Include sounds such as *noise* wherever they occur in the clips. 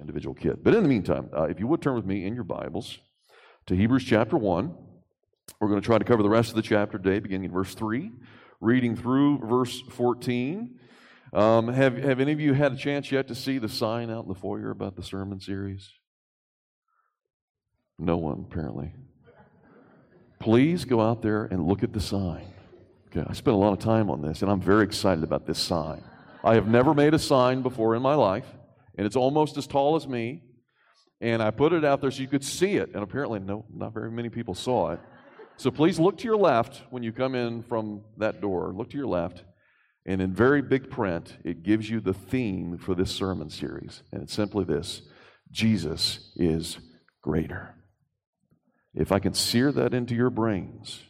individual kid. But in the meantime, uh, if you would turn with me in your Bibles to Hebrews chapter 1, we're going to try to cover the rest of the chapter today, beginning in verse 3, reading through verse 14. Um, have, have any of you had a chance yet to see the sign out in the foyer about the sermon series? No one, apparently. Please go out there and look at the sign. Okay, I spent a lot of time on this, and I'm very excited about this sign. I have never made a sign before in my life, and it's almost as tall as me. And I put it out there so you could see it, and apparently, no, not very many people saw it. So please look to your left when you come in from that door. Look to your left, and in very big print, it gives you the theme for this sermon series. And it's simply this Jesus is greater. If I can sear that into your brains,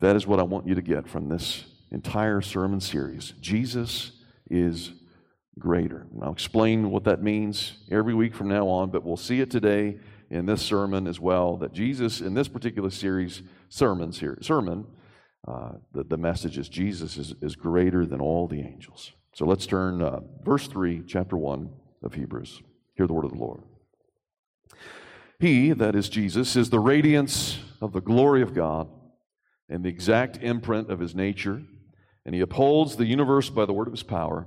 that is what I want you to get from this entire sermon series. Jesus is greater. And I'll explain what that means every week from now on, but we'll see it today in this sermon as well that Jesus, in this particular series, sermons here, sermon uh, the, the message is Jesus is, is greater than all the angels. So let's turn, uh, verse 3, chapter 1 of Hebrews. Hear the word of the Lord. He, that is Jesus, is the radiance of the glory of God and the exact imprint of his nature, and he upholds the universe by the word of his power.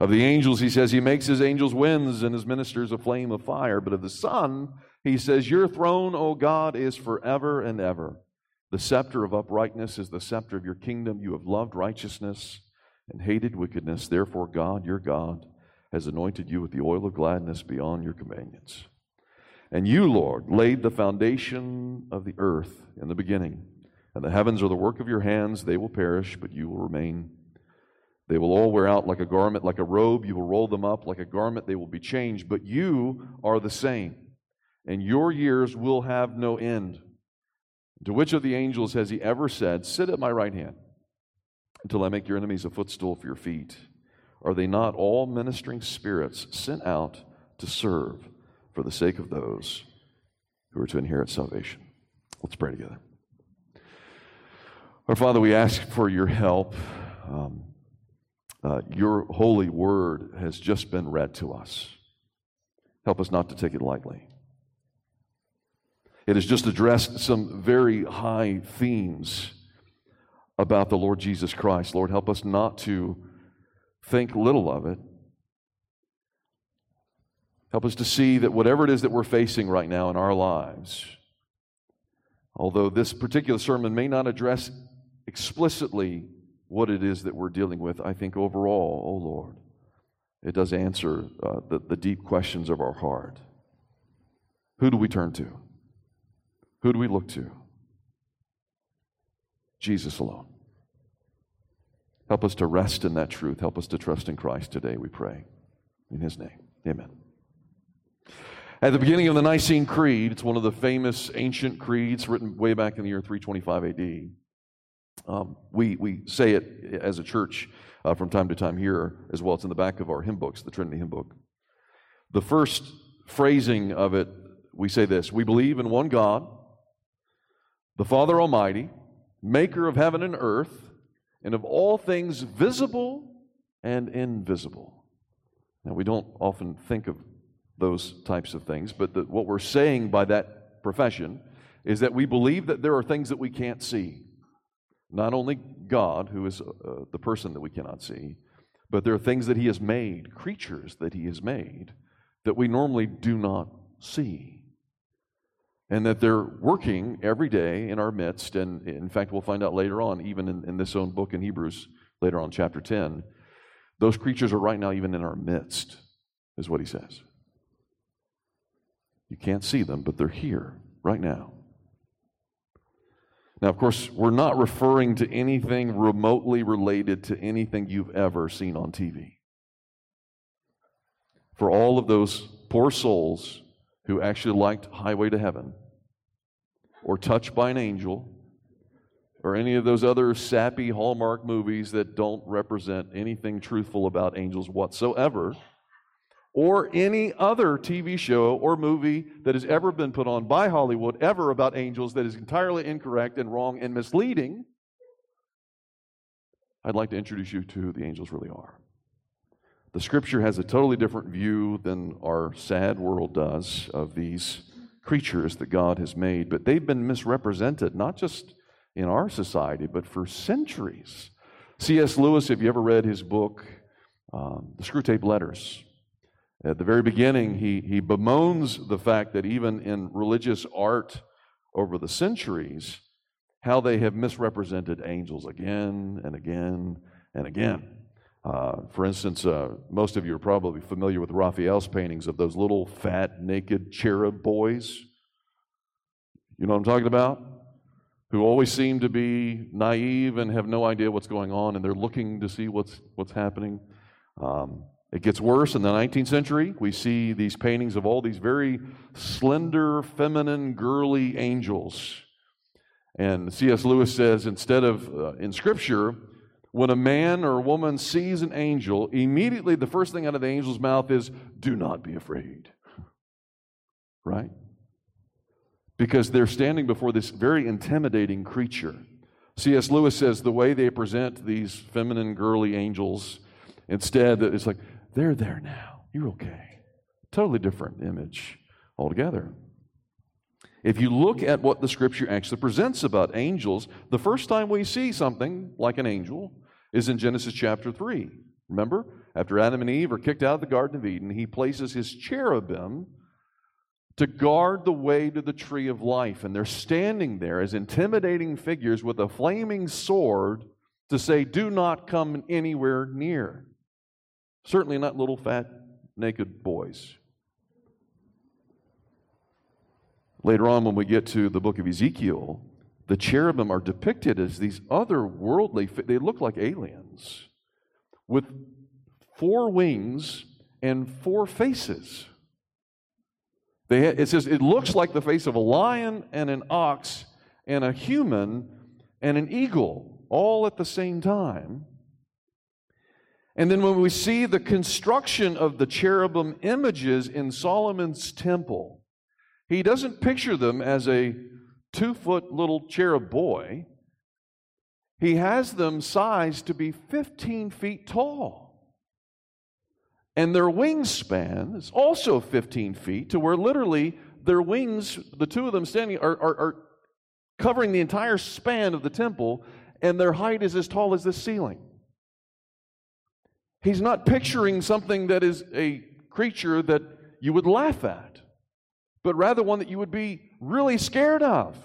Of the angels, he says, He makes his angels winds and his ministers a flame of fire. But of the Son, he says, Your throne, O God, is forever and ever. The scepter of uprightness is the scepter of your kingdom. You have loved righteousness and hated wickedness. Therefore, God, your God, has anointed you with the oil of gladness beyond your companions. And you, Lord, laid the foundation of the earth in the beginning. And the heavens are the work of your hands. They will perish, but you will remain. They will all wear out like a garment, like a robe. You will roll them up like a garment. They will be changed. But you are the same, and your years will have no end. To which of the angels has he ever said, Sit at my right hand until I make your enemies a footstool for your feet? Are they not all ministering spirits sent out to serve for the sake of those who are to inherit salvation? Let's pray together. Our Father, we ask for your help. Um, uh, your holy word has just been read to us. Help us not to take it lightly. It has just addressed some very high themes about the Lord Jesus Christ. Lord, help us not to think little of it. Help us to see that whatever it is that we're facing right now in our lives, although this particular sermon may not address explicitly what it is that we're dealing with, I think overall, oh Lord, it does answer uh, the, the deep questions of our heart. Who do we turn to? Who do we look to? Jesus alone. Help us to rest in that truth. Help us to trust in Christ today, we pray. In his name, amen. At the beginning of the Nicene Creed, it's one of the famous ancient creeds written way back in the year 325 AD. Um, we, we say it as a church uh, from time to time here as well. It's in the back of our hymn books, the Trinity hymn book. The first phrasing of it, we say this We believe in one God the Father Almighty, maker of heaven and earth, and of all things visible and invisible. Now, we don't often think of those types of things, but the, what we're saying by that profession is that we believe that there are things that we can't see. Not only God, who is uh, the person that we cannot see, but there are things that He has made, creatures that He has made, that we normally do not see and that they're working every day in our midst. And in fact, we'll find out later on, even in, in, this own book in Hebrews, later on, chapter 10, those creatures are right now even in our midst, is what he says. You can't see them, but they're here right now. Now, of course, we're not referring to anything remotely related to anything you've ever seen on TV. For all of those poor souls who actually liked Highway to Heaven or Touched by an Angel or any of those other sappy Hallmark movies that don't represent anything truthful about angels whatsoever, or any other TV show or movie that has ever been put on by Hollywood ever about angels that is entirely incorrect and wrong and misleading, I'd like to introduce you to who the angels really are. The scripture has a totally different view than our sad world does of these creatures that God has made, but they've been misrepresented, not just in our society, but for centuries. C.S. Lewis, have you ever read his book, um, The Screwtape Letters? At the very beginning, he, he bemoans the fact that even in religious art over the centuries, how they have misrepresented angels again and again and again. Uh, for instance, uh, most of you are probably familiar with Raphael's paintings of those little fat, naked cherub boys. You know what I'm talking about? Who always seem to be naive and have no idea what's going on, and they're looking to see what's, what's happening. Um, it gets worse in the 19th century. We see these paintings of all these very slender, feminine, girly angels. And C.S. Lewis says instead of uh, in Scripture, when a man or a woman sees an angel, immediately the first thing out of the angel's mouth is, Do not be afraid. Right? Because they're standing before this very intimidating creature. C.S. Lewis says the way they present these feminine, girly angels, instead, it's like, they're there now. You're okay. Totally different image altogether. If you look at what the scripture actually presents about angels, the first time we see something like an angel is in Genesis chapter 3. Remember? After Adam and Eve are kicked out of the Garden of Eden, he places his cherubim to guard the way to the tree of life. And they're standing there as intimidating figures with a flaming sword to say, Do not come anywhere near. Certainly not little fat naked boys. Later on, when we get to the book of Ezekiel, the cherubim are depicted as these otherworldly, they look like aliens with four wings and four faces. They, it says it looks like the face of a lion and an ox and a human and an eagle all at the same time. And then when we see the construction of the cherubim images in Solomon's temple, he doesn't picture them as a two foot little cherub boy. He has them sized to be 15 feet tall. And their wingspan is also 15 feet, to where literally their wings, the two of them standing, are, are, are covering the entire span of the temple, and their height is as tall as the ceiling. He's not picturing something that is a creature that you would laugh at, but rather one that you would be really scared of.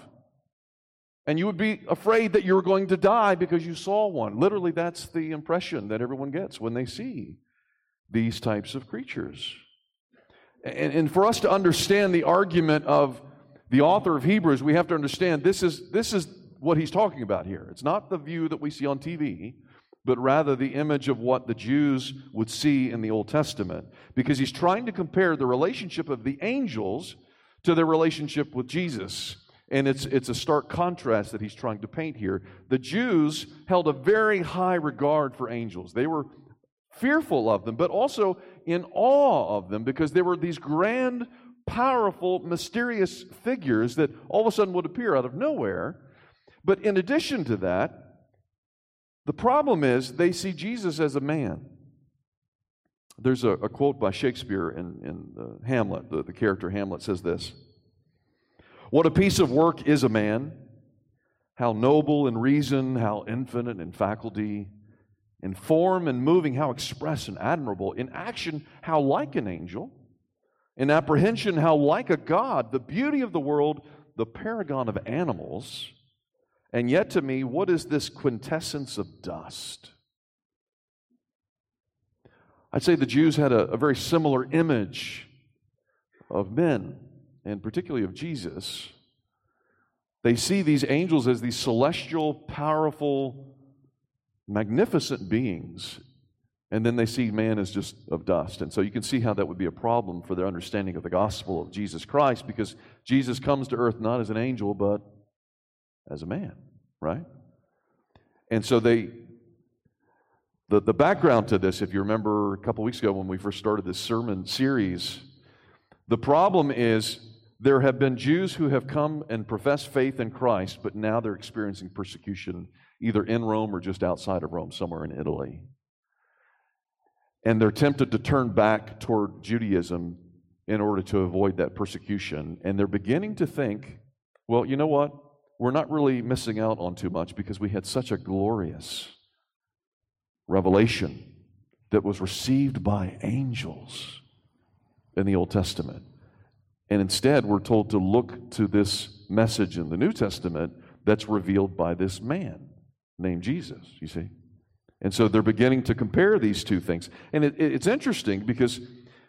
And you would be afraid that you were going to die because you saw one. Literally, that's the impression that everyone gets when they see these types of creatures. And, and for us to understand the argument of the author of Hebrews, we have to understand this is, this is what he's talking about here. It's not the view that we see on TV but rather the image of what the Jews would see in the Old Testament. Because he's trying to compare the relationship of the angels to their relationship with Jesus. And it's, it's a stark contrast that he's trying to paint here. The Jews held a very high regard for angels. They were fearful of them, but also in awe of them because they were these grand, powerful, mysterious figures that all of a sudden would appear out of nowhere. But in addition to that, the problem is they see Jesus as a man. There's a, a quote by Shakespeare in, in uh, Hamlet, the, the character Hamlet says this What a piece of work is a man! How noble in reason, how infinite in faculty, in form and moving, how express and admirable, in action, how like an angel, in apprehension, how like a God, the beauty of the world, the paragon of animals and yet, to me, what is this quintessence of dust? I'd say the Jews had a, a very similar image of men, and particularly of Jesus. They see these angels as these celestial, powerful, magnificent beings, And then they see man as just of dust. And so you can see how that would be a problem for their understanding of the gospel of Jesus Christ because Jesus comes to earth not as an angel, but as a man, right? And so they, the, the background to this, if you remember a couple weeks ago when we first started this sermon series, the problem is there have been Jews who have come and professed faith in Christ, but now they're experiencing persecution either in Rome or just outside of Rome, somewhere in Italy. And they're tempted to turn back toward Judaism in order to avoid that persecution. And they're beginning to think, well, you know what? We're not really missing out on too much because we had such a glorious revelation that was received by angels in the Old Testament. And instead, we're told to look to this message in the New Testament that's revealed by this man named Jesus, you see. And so they're beginning to compare these two things. And it, it's interesting because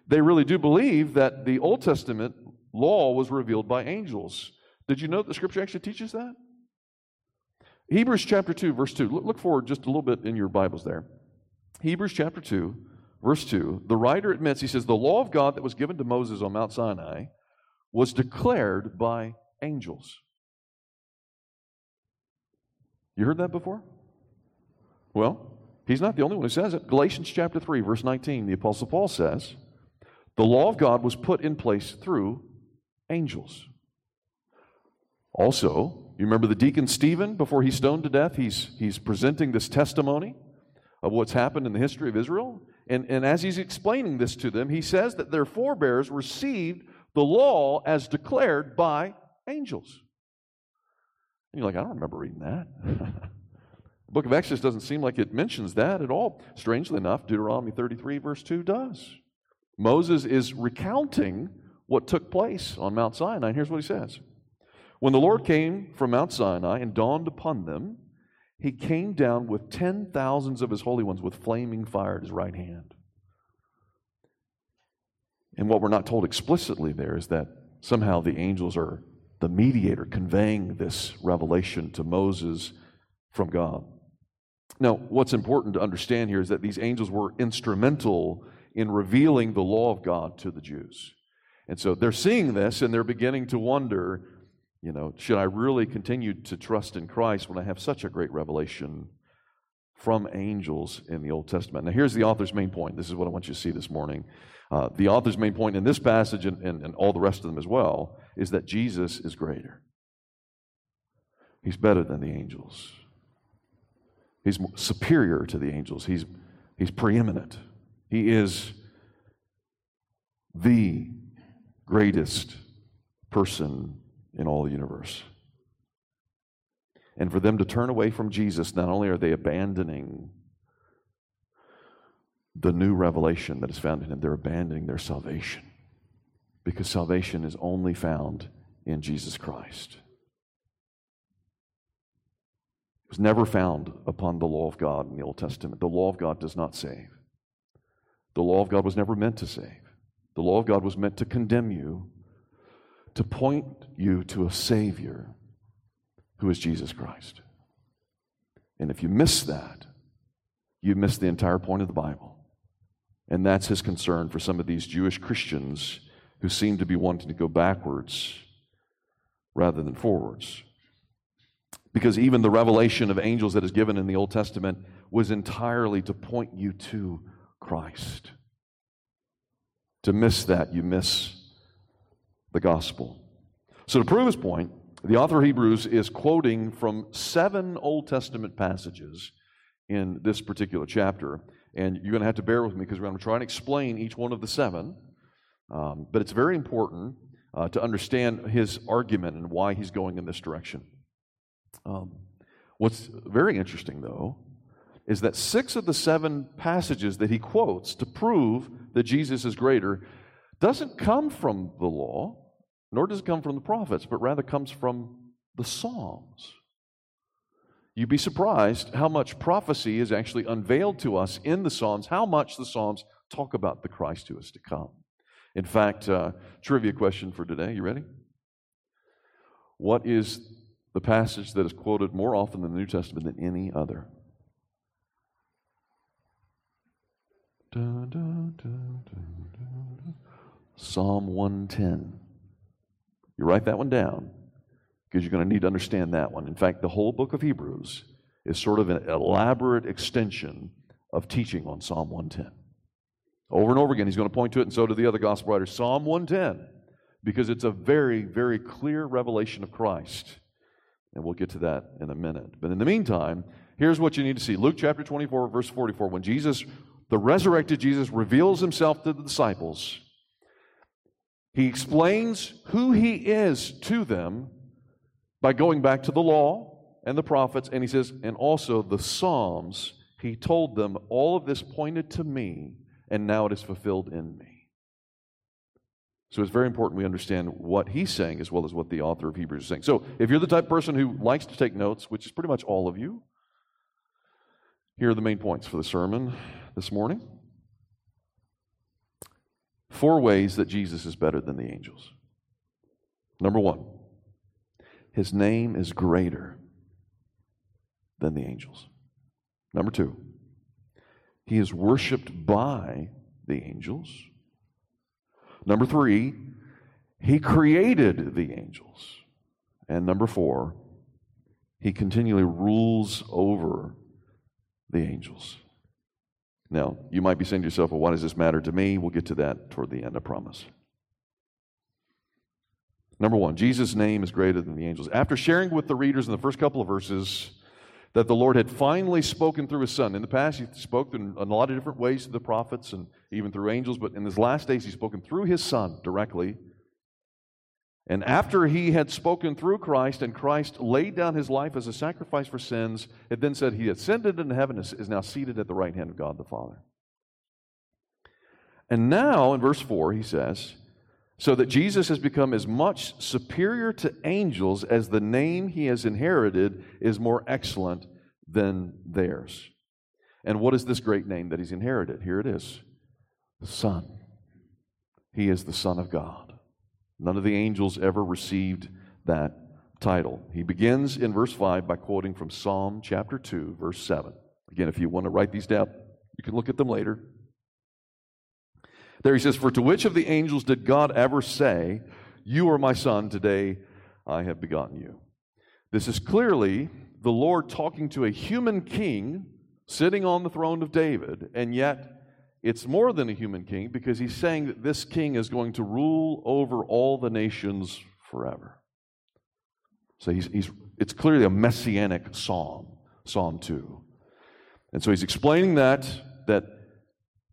they really do believe that the Old Testament law was revealed by angels. Did you know the scripture actually teaches that? Hebrews chapter 2, verse 2. Look forward just a little bit in your Bibles there. Hebrews chapter 2, verse 2. The writer admits, he says, the law of God that was given to Moses on Mount Sinai was declared by angels. You heard that before? Well, he's not the only one who says it. Galatians chapter 3, verse 19, the Apostle Paul says, The law of God was put in place through angels. Also, you remember the deacon Stephen before he's stoned to death? He's, he's presenting this testimony of what's happened in the history of Israel. And, and as he's explaining this to them, he says that their forebears received the law as declared by angels. And you're like, I don't remember reading that. the *laughs* book of Exodus doesn't seem like it mentions that at all. Strangely enough, Deuteronomy 33, verse 2 does. Moses is recounting what took place on Mount Sinai. And here's what he says When the Lord came from Mount Sinai and dawned upon them, he came down with ten thousands of his holy ones with flaming fire at his right hand. And what we're not told explicitly there is that somehow the angels are the mediator conveying this revelation to Moses from God. Now, what's important to understand here is that these angels were instrumental in revealing the law of God to the Jews. And so they're seeing this and they're beginning to wonder, you know, should I really continue to trust in Christ when I have such a great revelation from angels in the Old Testament? Now, here's the author's main point. This is what I want you to see this morning. Uh, the author's main point in this passage and, and, and all the rest of them as well is that Jesus is greater. He's better than the angels. He's superior to the angels. He's, he's preeminent. He is the greatest person in all the universe. And for them to turn away from Jesus, not only are they abandoning the new revelation that is found in him, they're abandoning their salvation because salvation is only found in Jesus Christ. It was never found upon the law of God in the Old Testament. The law of God does not save. The law of God was never meant to save. The law of God was meant to condemn you, to point you to a Savior who is Jesus Christ. And if you miss that, you miss the entire point of the Bible. And that's his concern for some of these Jewish Christians who seem to be wanting to go backwards rather than forwards. Because even the revelation of angels that is given in the Old Testament was entirely to point you to Christ. To miss that, you miss the gospel. So, to prove his point, the author of Hebrews is quoting from seven Old Testament passages in this particular chapter. And you're going to have to bear with me because we're going to try and explain each one of the seven. Um, but it's very important uh, to understand his argument and why he's going in this direction. Um, what's very interesting, though, is that six of the seven passages that he quotes to prove that Jesus is greater doesn't come from the law, nor does it come from the prophets, but rather comes from the Psalms. You'd be surprised how much prophecy is actually unveiled to us in the Psalms, how much the Psalms talk about the Christ who is to come. In fact, uh, trivia question for today. You ready? What is the passage that is quoted more often in the New Testament than any other? Dun, dun, dun. Psalm 110. You write that one down because you're going to need to understand that one. In fact, the whole book of Hebrews is sort of an elaborate extension of teaching on Psalm 110. Over and over again, he's going to point to it, and so do the other gospel writers. Psalm 110, because it's a very, very clear revelation of Christ. And we'll get to that in a minute. But in the meantime, here's what you need to see Luke chapter 24, verse 44. When Jesus, the resurrected Jesus, reveals himself to the disciples, he explains who he is to them by going back to the law and the prophets, and he says, and also the Psalms. He told them, all of this pointed to me, and now it is fulfilled in me. So it's very important we understand what he's saying as well as what the author of Hebrews is saying. So if you're the type of person who likes to take notes, which is pretty much all of you, here are the main points for the sermon this morning. Four ways that Jesus is better than the angels. Number one, his name is greater than the angels. Number two, he is worshiped by the angels. Number three, he created the angels. And number four, he continually rules over the angels. Now, you might be saying to yourself, well, why does this matter to me? We'll get to that toward the end, I promise. Number one, Jesus' name is greater than the angels. After sharing with the readers in the first couple of verses that the Lord had finally spoken through his son. In the past, he spoke in a lot of different ways to the prophets and even through angels, but in his last days, he's spoken through his son directly. And after he had spoken through Christ and Christ laid down his life as a sacrifice for sins, it then said he ascended into heaven and is now seated at the right hand of God the Father. And now, in verse 4, he says, so that Jesus has become as much superior to angels as the name he has inherited is more excellent than theirs. And what is this great name that he's inherited? Here it is the Son. He is the Son of God. None of the angels ever received that title. He begins in verse 5 by quoting from Psalm chapter 2, verse 7. Again, if you want to write these down, you can look at them later. There he says, For to which of the angels did God ever say, You are my son, today I have begotten you? This is clearly the Lord talking to a human king sitting on the throne of David, and yet it's more than a human king because he's saying that this king is going to rule over all the nations forever. So he's, he's, it's clearly a messianic psalm, Psalm 2. And so he's explaining that, that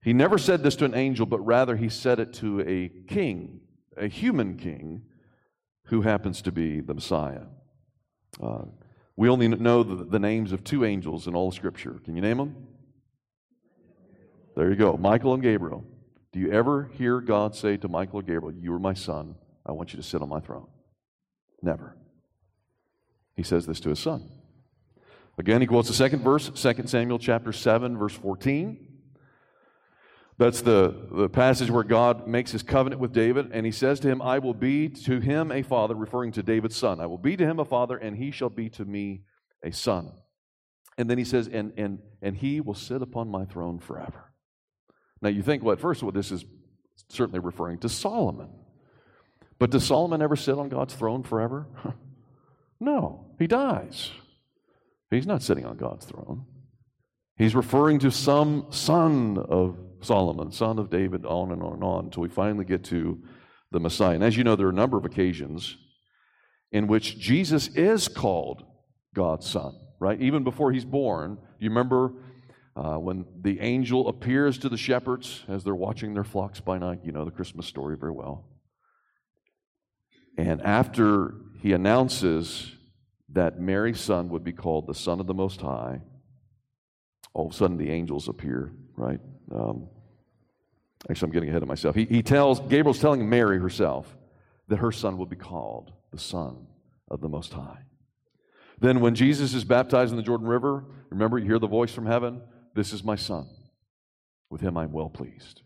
he never said this to an angel, but rather he said it to a king, a human king, who happens to be the Messiah. Uh, we only know the, the, names of two angels in all Scripture. Can you name them? There you go Michael and Gabriel. Do you ever hear God say to Michael or Gabriel, You are my son, I want you to sit on my throne? Never. He says this to his son. Again, he quotes the second verse, 2 Samuel chapter 7, verse 14. That's the, the passage where God makes his covenant with David, and he says to him, I will be to him a father, referring to David's son. I will be to him a father, and he shall be to me a son. And then he says, and, and, and he will sit upon my throne forever. Now you think, well, at first, well, this is certainly referring to Solomon. But does Solomon ever sit on God's throne forever? *laughs* no, he dies. He's not sitting on God's throne. He's referring to some son of Solomon, son of David, on and on and on, until we finally get to the Messiah. And as you know, there are a number of occasions in which Jesus is called God's son, right? Even before he's born. Do You remember uh, when the angel appears to the shepherds as they're watching their flocks by night? You know the Christmas story very well. And after he announces that Mary's son would be called the Son of the Most High, all of a sudden the angels appear, right? Um, actually, I'm getting ahead of myself. He, he tells, Gabriel's telling Mary herself that her son will be called the Son of the Most High. Then, when Jesus is baptized in the Jordan River, remember, you hear the voice from heaven This is my Son. With him I'm well pleased.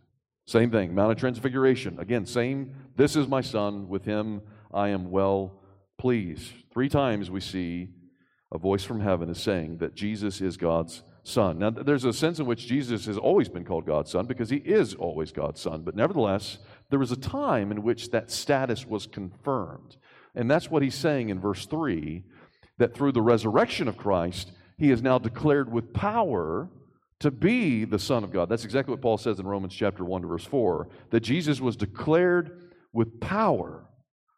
Same thing, Mount of Transfiguration. Again, same, this is my Son. With him I am well pleased. Three times we see a voice from heaven is saying that Jesus is God's Son. Now, there's a sense in which Jesus has always been called God's Son because he is always God's Son. But nevertheless, there was a time in which that status was confirmed. And that's what he's saying in verse 3 that through the resurrection of Christ, he is now declared with power to be the Son of God. That's exactly what Paul says in Romans chapter 1 to verse 4 that Jesus was declared with power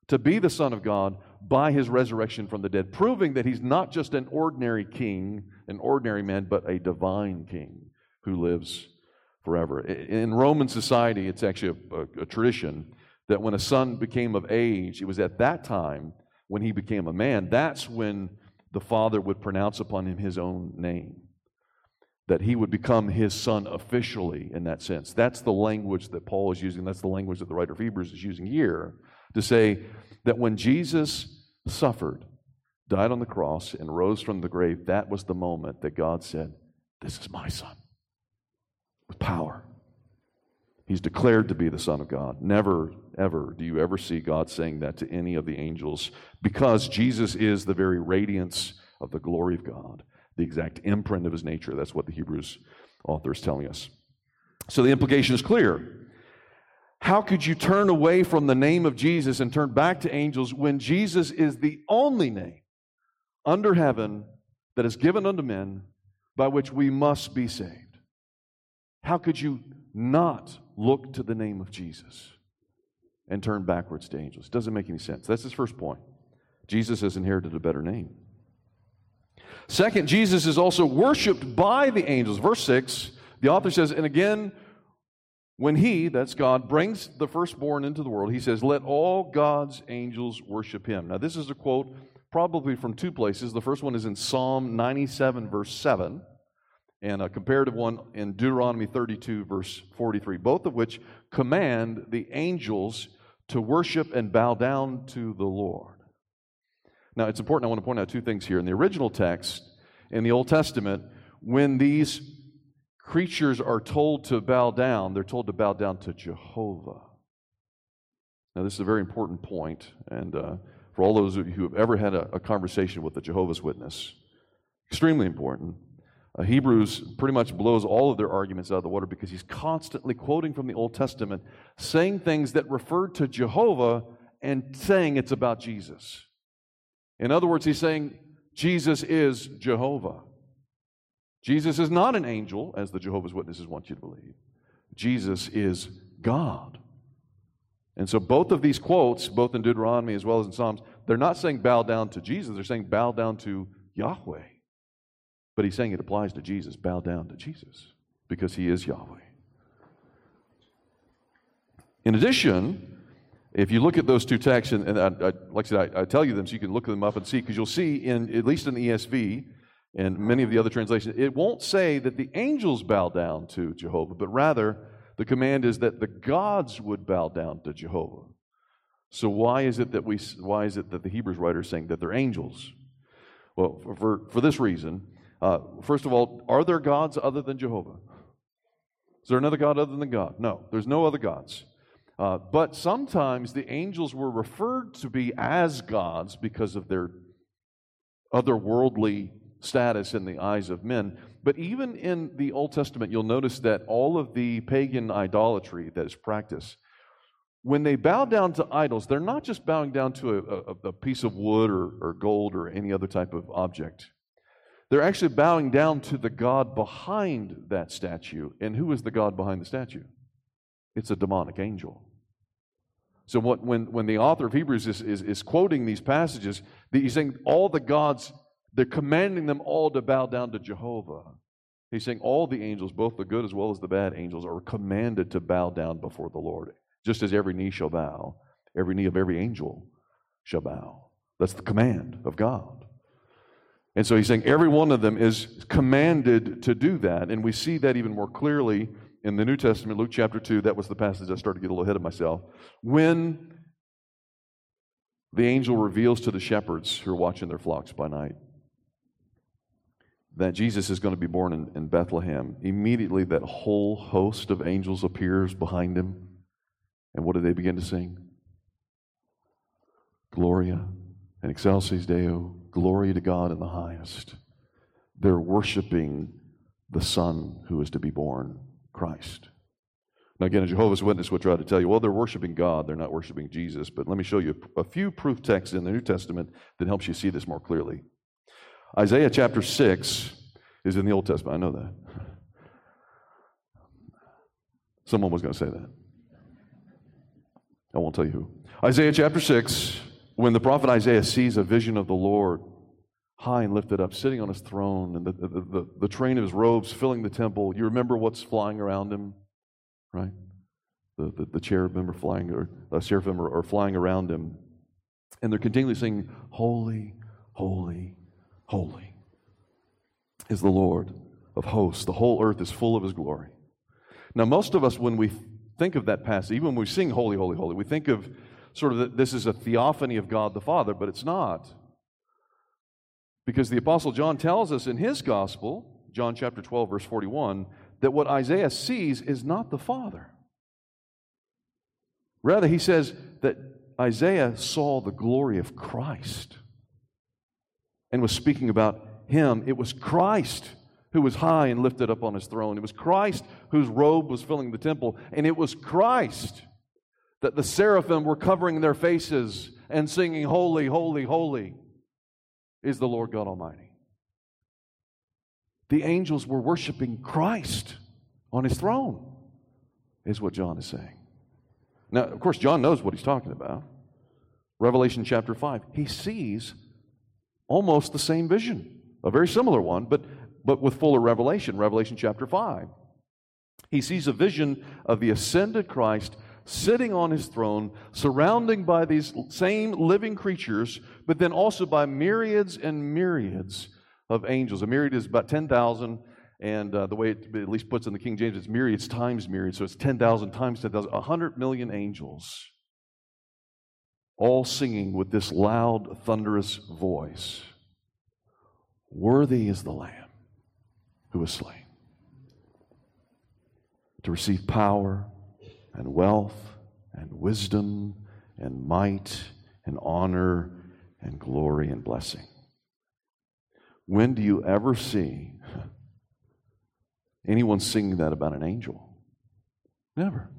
to be the Son of God by his resurrection from the dead, proving that he's not just an ordinary king, an ordinary man, but a divine king who lives forever. In Roman society, it's actually a, a, a tradition that when a son became of age, it was at that time when he became a man, that's when the father would pronounce upon him his own name. That he would become his son officially in that sense. That's the language that Paul is using. That's the language that the writer of Hebrews is using here to say that when Jesus suffered, died on the cross, and rose from the grave, that was the moment that God said, This is my son with power. He's declared to be the Son of God. Never, ever do you ever see God saying that to any of the angels because Jesus is the very radiance of the glory of God, the exact imprint of his nature. That's what the Hebrews author is telling us. So the implication is clear. How could you turn away from the name of Jesus and turn back to angels when Jesus is the only name under heaven that is given unto men by which we must be saved? How could you not look to the name of Jesus and turn backwards to angels? It doesn't make any sense. That's his first point. Jesus has inherited a better name. Second, Jesus is also worshiped by the angels. Verse 6, the author says, and again, when he, that's God, brings the firstborn into the world, he says, Let all God's angels worship him. Now, this is a quote probably from two places. The first one is in Psalm 97, verse 7, and a comparative one in Deuteronomy 32, verse 43, both of which command the angels to worship and bow down to the Lord. Now, it's important, I want to point out two things here. In the original text, in the Old Testament, when these creatures are told to bow down, they're told to bow down to Jehovah. Now, this is a very important point, and uh, for all those of you who have ever had a, a conversation with a Jehovah's Witness, extremely important. Uh, Hebrews pretty much blows all of their arguments out of the water because he's constantly quoting from the Old Testament, saying things that refer to Jehovah and saying it's about Jesus. In other words, he's saying Jesus is Jehovah. Jesus is not an angel, as the Jehovah's Witnesses want you to believe. Jesus is God. And so, both of these quotes, both in Deuteronomy as well as in Psalms, they're not saying bow down to Jesus, they're saying bow down to Yahweh. But he's saying it applies to Jesus bow down to Jesus because he is Yahweh. In addition, if you look at those two texts, and, and I, I, like I said, I, I, tell you them so you can look them up and see, because you'll see, in at least in the ESV, and many of the other translations, it won't say that the angels bow down to Jehovah, but rather the command is that the gods would bow down to Jehovah. So why is it that we why is it that the Hebrews writer is saying that they're angels? Well, for, for, for this reason, uh, first of all, are there gods other than Jehovah? Is there another God other than God? No, there's no other gods. Uh, but sometimes the angels were referred to be as gods because of their otherworldly status in the eyes of men. But even in the Old Testament, you'll notice that all of the pagan idolatry that is practiced, when they bow down to idols, they're not just bowing down to a, a, a piece of wood or, or gold or any other type of object. They're actually bowing down to the God behind that statue. And who is the God behind the statue? It's a demonic angel. So what, when, when the author of Hebrews is, is, is quoting these passages, he's saying all the gods they're commanding them all to bow down to Jehovah. He's saying all the angels, both the good as well as the bad angels, are commanded to bow down before the Lord. Just as every knee shall bow, every knee of every angel shall bow. That's the command of God. And so he's saying every one of them is commanded to do that. And we see that even more clearly in the New Testament, Luke chapter 2. That was the passage I started to get a little ahead of myself. When the angel reveals to the shepherds who are watching their flocks by night that Jesus is going to be born in, in, Bethlehem, immediately that whole host of angels appears behind him. And what do they begin to sing? Gloria in excelsis Deo, glory to God in the highest. They're worshiping the Son who is to be born, Christ. Now, again, a Jehovah's Witness would try to tell you, well, they're worshiping God, they're not worshiping Jesus. But let me show you a few proof texts in the New Testament that helps you see this more clearly. Isaiah chapter 6 is in the Old Testament. I know that. Someone was going to say that. I won't tell you who. Isaiah chapter 6, when the prophet Isaiah sees a vision of the Lord high and lifted up, sitting on his throne, and the, the, the, the train of his robes filling the temple, you remember what's flying around him? right? The, the, the cherubim are flying, or uh, seraphim are, are flying around him. And they're continually singing, Holy, holy, holy is the Lord of hosts. The whole earth is full of his glory. Now, most of us, when we think of that passage, even when we sing Holy, Holy, Holy, we think of sort of that this is a theophany of God the Father, but it's not. Because the Apostle John tells us in his gospel, John chapter 12, verse 41, that what Isaiah sees is not the Father. Rather, he says that Isaiah saw the glory of Christ and was speaking about him. It was Christ who was high and lifted up on his throne. It was Christ whose robe was filling the temple. And it was Christ that the seraphim were covering their faces and singing, Holy, holy, holy is the Lord God Almighty. The angels were worshiping Christ on his throne, is what John is saying. Now, of course, John knows what he's talking about. Revelation chapter 5, he sees almost the same vision, a very similar one, but, but with fuller revelation. Revelation chapter 5. He sees a vision of the ascended Christ sitting on his throne, surrounded by these same living creatures, but then also by myriads and myriads of angels. A myriad is about 10,000, and uh, the way it at least puts in the King James, it's myriads times myriad, so it's 10,000 times 10,000, 100 million angels, all singing with this loud, thunderous voice Worthy is the Lamb who was slain to receive power and wealth and wisdom and might and honor and glory and blessing. When do you ever see anyone singing that about an angel? Never.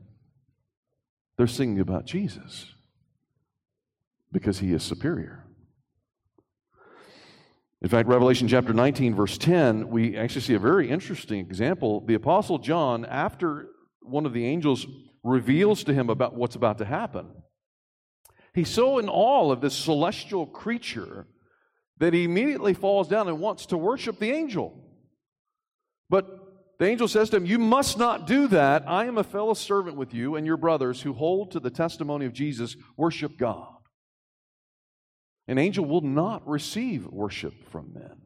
They're singing about Jesus because he is superior. In fact, Revelation chapter 19, verse 10, we actually see a very interesting example. The Apostle John, after one of the angels reveals to him about what's about to happen, he's so in awe of this celestial creature that he immediately falls down and wants to worship the angel. But the angel says to him, You must not do that. I am a fellow servant with you and your brothers who hold to the testimony of Jesus. Worship God. An angel will not receive worship from men.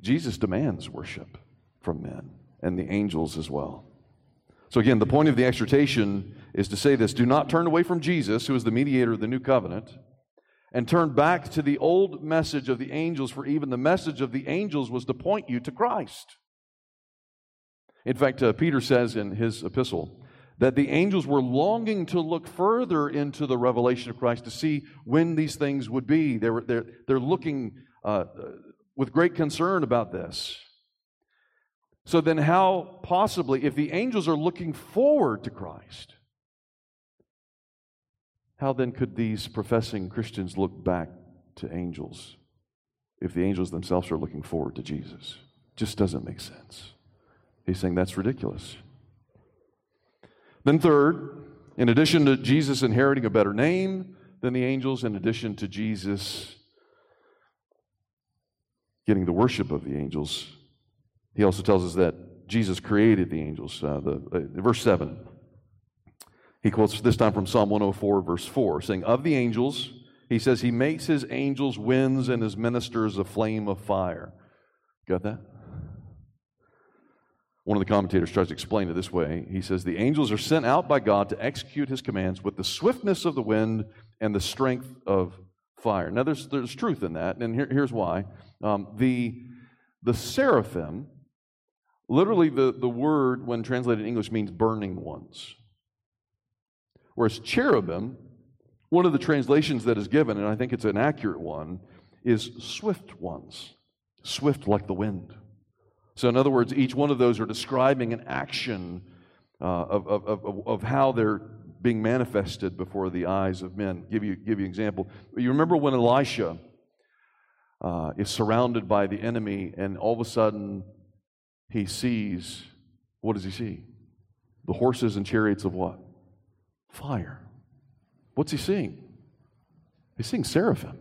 Jesus demands worship from men and the angels as well. So, again, the point of the exhortation is to say this do not turn away from Jesus, who is the mediator of the new covenant and turn back to the old message of the angels, for even the message of the angels was to point you to Christ. In fact, uh, Peter says in his epistle that the angels were longing to look further into the revelation of Christ to see when these things would be. They're, they're, they're looking uh, with great concern about this. So, then, how possibly, if the angels are looking forward to Christ, how then could these professing Christians look back to angels if the angels themselves are looking forward to Jesus? Just doesn't make sense. He's saying that's ridiculous. Then, third, in addition to Jesus inheriting a better name than the angels, in addition to Jesus getting the worship of the angels, he also tells us that Jesus created the angels. Uh, the, uh, verse 7 he quotes this time from Psalm 104, verse 4, saying, Of the angels, he says, He makes his angels winds and his ministers a flame of fire. Got that? One of the commentators tries to explain it this way. He says, The angels are sent out by God to execute his commands with the swiftness of the wind and the strength of fire. Now, there's, there's truth in that, and here, here's why. Um, the, the seraphim, literally, the, the word, when translated in English, means burning ones. Whereas cherubim, one of the translations that is given, and I think it's an accurate one, is swift ones. Swift like the wind. So, in other words, each one of those are describing an action uh, of, of, of, of how they're being manifested before the eyes of men. Give you give you an example. You remember when Elisha uh, is surrounded by the enemy, and all of a sudden he sees what does he see? The horses and chariots of what? Fire. What's he seeing? He's seeing seraphim.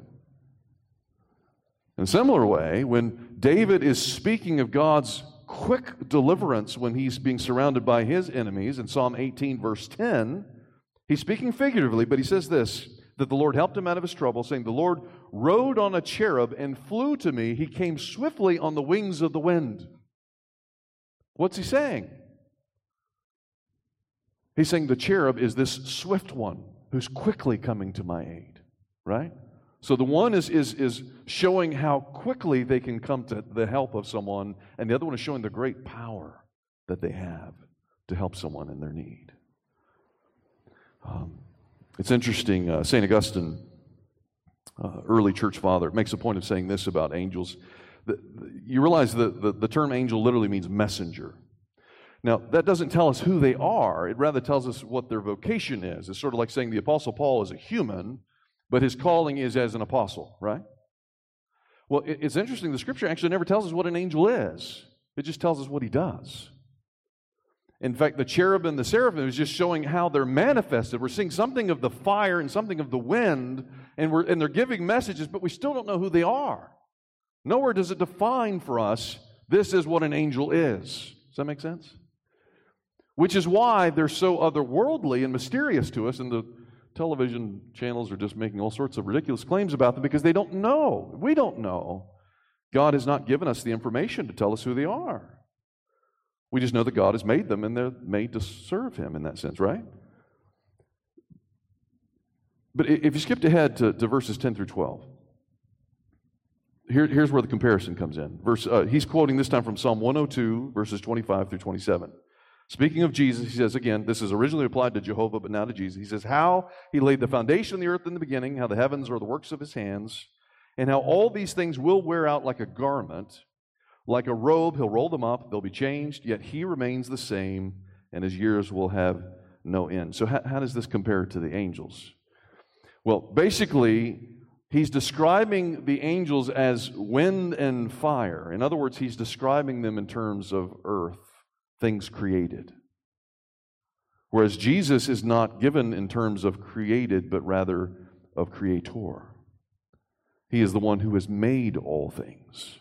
In a similar way, when David is speaking of God's quick deliverance when he's being surrounded by his enemies in Psalm 18, verse 10, he's speaking figuratively, but he says this that the Lord helped him out of his trouble, saying, The Lord rode on a cherub and flew to me. He came swiftly on the wings of the wind. What's he saying? He's saying the cherub is this swift one who's quickly coming to my aid, right? So the one is, is, is showing how quickly they can come to the help of someone, and the other one is showing the great power that they have to help someone in their need. Um, it's interesting, uh, St. Augustine, uh, early church father, makes a point of saying this about angels. You realize that the, the term angel literally means messenger. Now, that doesn't tell us who they are, it rather tells us what their vocation is. It's sort of like saying the Apostle Paul is a human, but his calling is as an apostle, right? Well, it's interesting. The scripture actually never tells us what an angel is, it just tells us what he does. In fact, the cherub and the seraphim is just showing how they're manifested. We're seeing something of the fire and something of the wind, and, we're, and they're giving messages, but we still don't know who they are. Nowhere does it define for us this is what an angel is. Does that make sense? Which is why they're so otherworldly and mysterious to us, and the television channels are just making all sorts of ridiculous claims about them because they don't know. We don't know. God has not given us the information to tell us who they are. We just know that God has made them and they're made to serve Him in that sense, right? But if you skipped ahead to, to verses 10 through 12, here, here's where the comparison comes in. Verse, uh, he's quoting this time from Psalm 102, verses 25 through 27. Speaking of Jesus, he says again, this is originally applied to Jehovah, but now to Jesus. He says, How he laid the foundation of the earth in the beginning, how the heavens are the works of his hands, and how all these things will wear out like a garment. Like a robe, he'll roll them up, they'll be changed, yet he remains the same, and his years will have no end. So, how, how does this compare to the angels? Well, basically, he's describing the angels as wind and fire. In other words, he's describing them in terms of earth things created. Whereas Jesus is not given in terms of created, but rather of creator. He is the one who has made all things.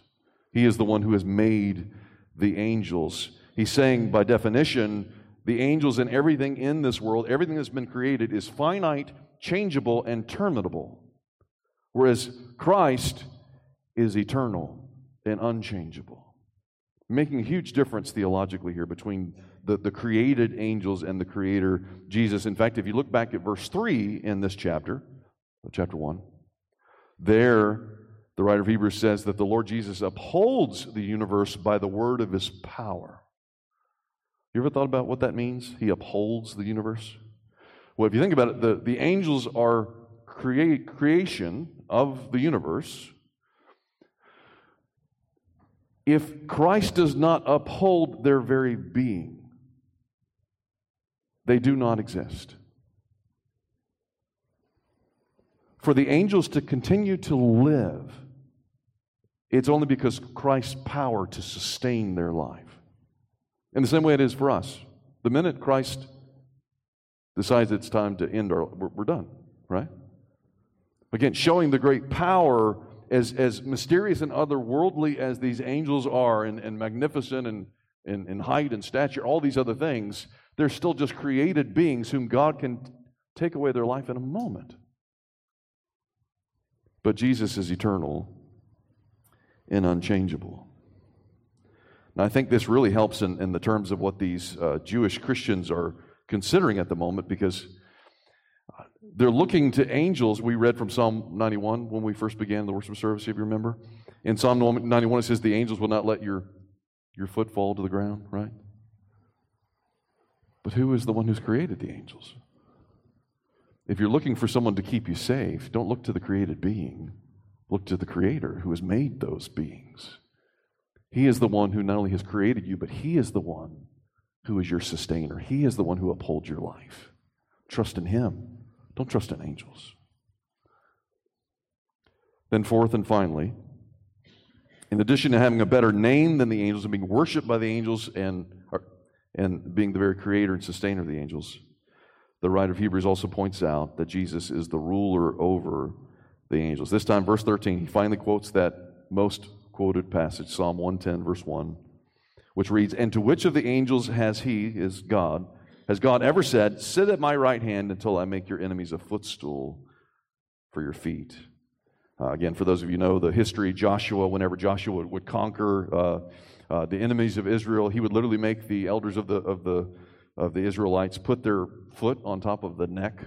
He is the one who has made the angels. He's saying, by definition, the angels and everything in this world, everything that's been created, is finite, changeable, and terminable. Whereas Christ is eternal and unchangeable making a huge difference theologically here between the, the created angels and the creator Jesus. In fact, if you look back at verse 3 in this chapter, chapter 1, there the writer of Hebrews says that the Lord Jesus upholds the universe by the word of his power. You ever thought about what that means? He upholds the universe? Well, if you think about it, the, the angels are create, creation of the universe if Christ does not uphold their very being, they do not exist. For the angels to continue to live, it's only because Christ's power to sustain their life. In the same way it is for us. The minute Christ decides it's time to end our, we're, we're done, right? Again, showing the great power as, as mysterious and otherworldly as these angels are, and, and magnificent and in, in height and stature, all these other things, they're still just created beings whom God can take away their life in a moment. But Jesus is eternal and unchangeable. And I think this really helps in, in the terms of what these uh, Jewish Christians are considering at the moment because they're looking to angels. We read from Psalm 91 when we first began the worship service, if you remember. In Psalm 91, it says, The angels will not let your, your foot fall to the ground, right? But who is the one who's created the angels? If you're looking for someone to keep you safe, don't look to the created being. Look to the Creator who has made those beings. He is the one who not only has created you, but He is the one who is your sustainer. He is the one who upholds your life. Trust in Him. Don't trust in angels. Then, fourth and finally, in addition to having a better name than the angels and being worshiped by the angels and, and being the very creator and sustainer of the angels, the writer of Hebrews also points out that Jesus is the ruler over the angels. This time, verse 13, he finally quotes that most quoted passage, Psalm 110, verse 1, which reads, And to which of the angels has he, is God, has God ever said, Sit at my right hand until I make your enemies a footstool for your feet? Uh, again, for those of you know the history, Joshua, whenever Joshua would, conquer uh, uh, the enemies of Israel, he would literally make the elders of the, of, the, of the Israelites put their foot on top of the neck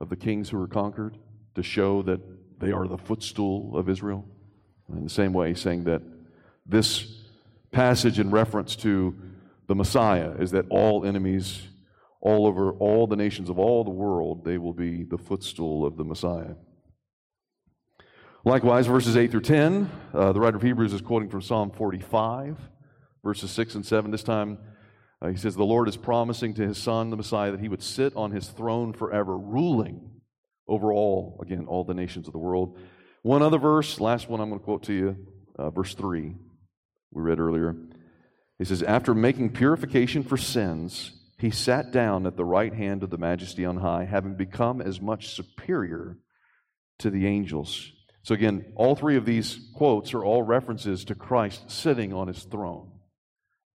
of the kings who were conquered to show that they are the footstool of Israel. In the same way, saying that this passage in reference to the Messiah is that all enemies all over all the nations of all the world, they will be the footstool of the Messiah. Likewise, verses 8 through 10, uh, the writer of Hebrews is quoting from Psalm 45, verses 6 and 7. This time, uh, he says, The Lord is promising to his Son, the Messiah, that he would sit on his throne forever, ruling over all, again, all the nations of the world. One other verse, last one I'm going to quote to you, uh, verse 3, we read earlier. He says, After making purification for sins, he sat down at the right hand of the majesty on high, having become as much superior to the angels. So, again, all three of these quotes are all references to Christ sitting on his throne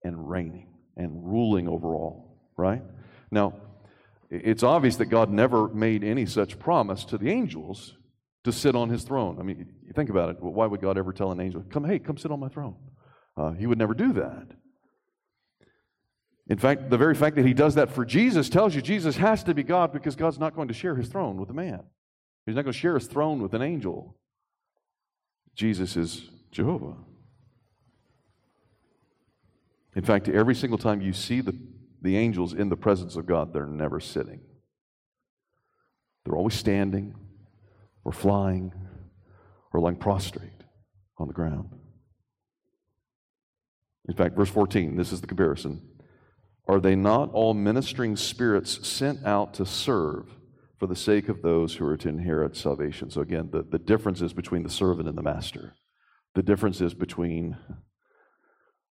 and reigning and ruling over all, right? Now, it's obvious that God never made any such promise to the angels to sit on his throne. I mean, think about it. Why would God ever tell an angel, come, hey, come sit on my throne? Uh, he would never do that. In fact, the very fact that he does that for Jesus tells you Jesus has to be God because God's not going to share his throne with a man. He's not going to share his throne with an angel. Jesus is Jehovah. In fact, every single time you see the, the angels in the presence of God, they're never sitting. They're always standing or flying or lying prostrate on the ground. In fact, verse 14, this is the comparison. Are they not all ministering spirits sent out to serve for the sake of those who are to inherit salvation? So, again, the, the difference is between the servant and the master. The difference is between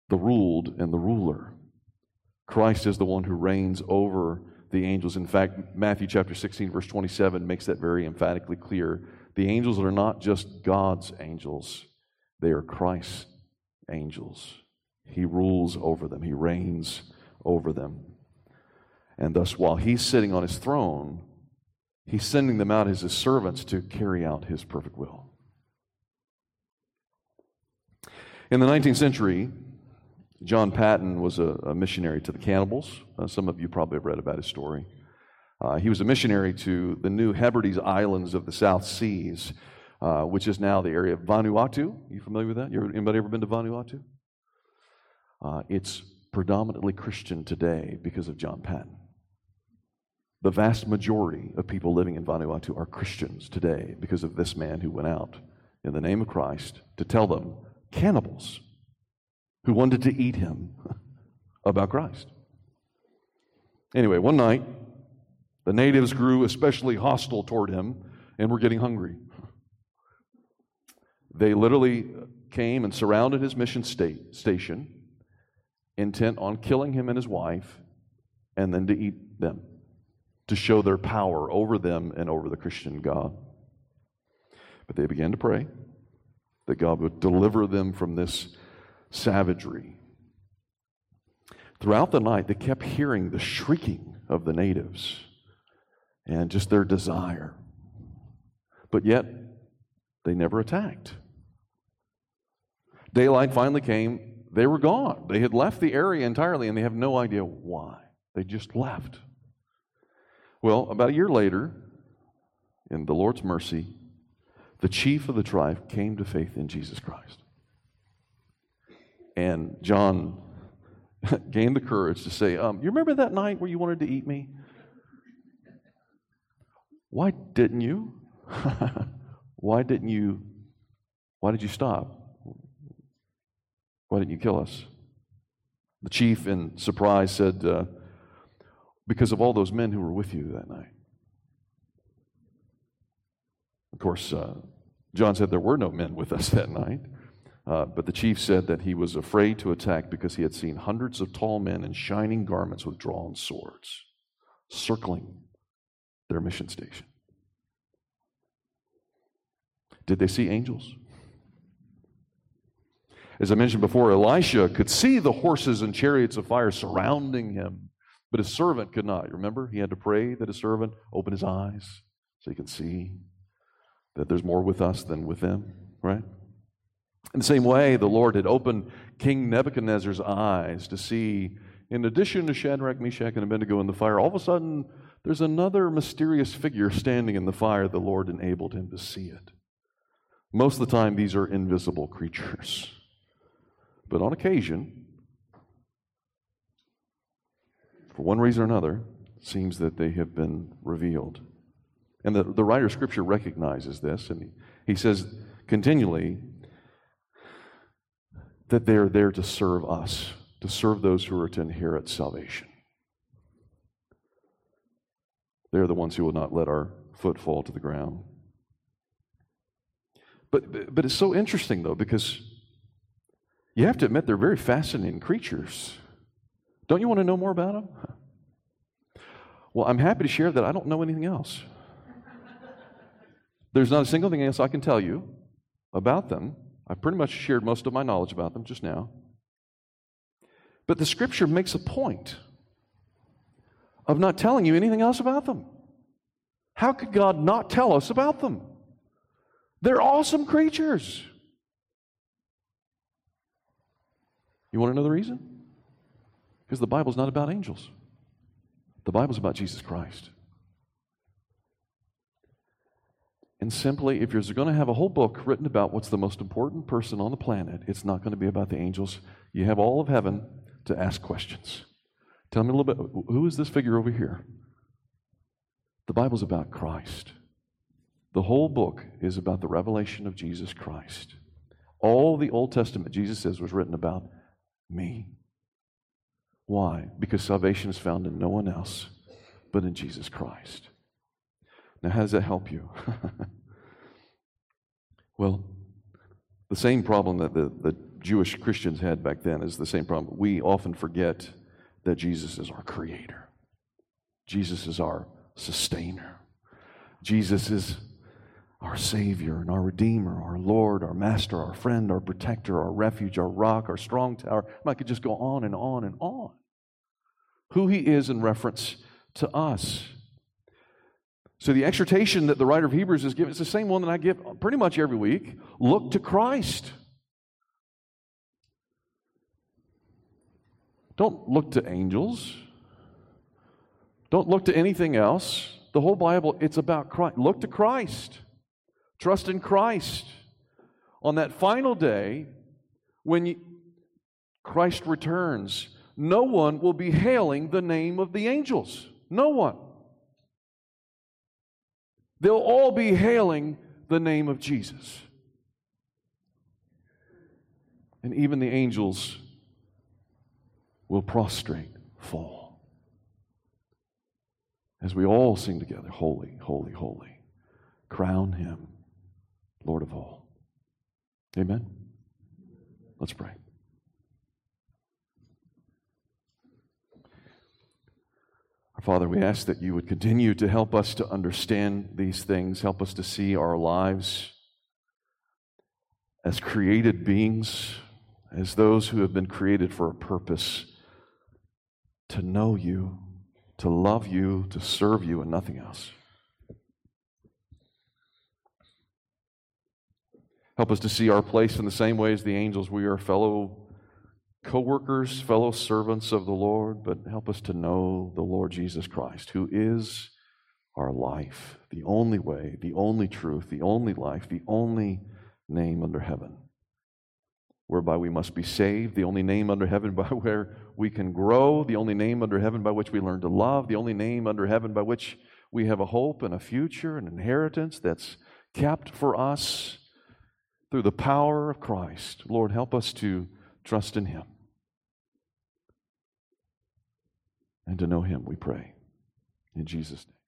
the ruled and the ruler. Christ is the one who reigns over the angels. In fact, Matthew chapter 16, verse 27 makes that very emphatically clear. The angels are not just God's angels, they are Christ's angels. He rules over them, He reigns over them. And thus, while He's sitting on His throne, He's sending them out as His servants to carry out His perfect will. In the 19th century, John Paton was a, a missionary to the cannibals. Uh, some of you probably have read about his story. Uh, he was a missionary to the New Hebrides Islands of the South Seas, uh, which is now the area of Vanuatu. You familiar with that? You ever, anybody ever been to Vanuatu? Uh, it's predominantly Christian today because of John Paton. The vast majority of people living in Vanuatu are Christians today because of this man who went out in the name of Christ to tell them, cannibals, who wanted to eat him *laughs* about Christ. Anyway, one night, the natives grew especially hostile toward him and were getting hungry. They literally came and surrounded his mission state, station, intent on killing him and his wife, and then to eat them, to show their power over them and over the Christian God. But they began to pray that God would deliver them from this savagery. Throughout the night, they kept hearing the shrieking of the natives and just their desire. But yet, they never attacked. Daylight finally came. They were gone. They had left the area entirely, and they have no idea why. They just left. Well, about a year later, in the Lord's mercy, the chief of the tribe came to faith in Jesus Christ. And John *laughs* gained the courage to say, um, You remember that night where you wanted to eat me? Why didn't you? *laughs* why didn't you? Why did you stop? Why didn't you kill us? The chief, in surprise, said, uh, Because of all those men who were with you that night. Of course, uh, John said there were no men with us that night. Uh, but the chief said that he was afraid to attack because he had seen hundreds of tall men in shining garments with drawn swords circling their mission station. Did they see angels? As I mentioned before, Elisha could see the horses and chariots of fire surrounding him, but his servant could not. Remember, he had to pray that his servant open his eyes so he could see that there's more with us than with them, right? In the same way, the Lord had opened King Nebuchadnezzar's eyes to see, in addition to Shadrach, Meshach, and Abednego in the fire, all of a sudden there's another mysterious figure standing in the fire. The Lord enabled him to see it. Most of the time, these are invisible creatures. But on occasion, for one reason or another, it seems that they have been revealed. And the, the writer of Scripture recognizes this, and he, he says continually, that they are there to serve us, to serve those who are to inherit salvation. They're the ones who will not let our foot fall to the ground. But, but it's so interesting, though, because you have to admit they're very fascinating creatures. Don't you want to know more about them? Well, I'm happy to share that I don't know anything else. There's not a single thing else I can tell you about them I've pretty much shared most of my knowledge about them just now. But the scripture makes a point of not telling you anything else about them. How could God not tell us about them? They're awesome creatures. You want to know the reason? Because the Bible's not about angels. The Bible's about Jesus Christ. And simply, if you're going to have a whole book written about what's the most important person on the planet, it's not going to be about the angels. You have all of heaven to ask questions. Tell me a little bit who is this figure over here? The Bible's about Christ. The whole book is about the revelation of Jesus Christ. All the Old Testament, Jesus says, was written about me. Why? Because salvation is found in no one else but in Jesus Christ. Now, how does that help you? *laughs* well, the same problem that the, the Jewish Christians had back then is the same problem. We often forget that Jesus is our creator, Jesus is our sustainer, Jesus is our Savior and our Redeemer, our Lord, our Master, our friend, our protector, our refuge, our rock, our strong tower. I could just go on and on and on. Who He is in reference to us. So, the exhortation that the writer of Hebrews is giving is the same one that I give pretty much every week look to Christ. Don't look to angels. Don't look to anything else. The whole Bible, it's about Christ. Look to Christ. Trust in Christ. On that final day, when Christ returns, no one will be hailing the name of the angels. No one. They'll all be hailing the name of Jesus. And even the angels will prostrate, fall. As we all sing together, Holy, holy, holy. Crown him Lord of all. Amen. Let's pray. Our Father, we ask that you would continue to help us to understand these things, help us to see our lives as created beings, as those who have been created for a purpose to know you, to love you, to serve you, and nothing else. Help us to see our place in the same way as the angels. We are fellow co workers, fellow servants of the Lord, but help us to know the Lord Jesus Christ, who is our life, the only way, the only truth, the only life, the only name under heaven, whereby we must be saved, the only name under heaven *laughs* by where we can grow, the only name under heaven by which we learn to love, the only name under heaven by which we have a hope and a future, an inheritance that's kept for us through the power of Christ. Lord, help us to trust in Him, and to know Him, we pray. In Jesus' name.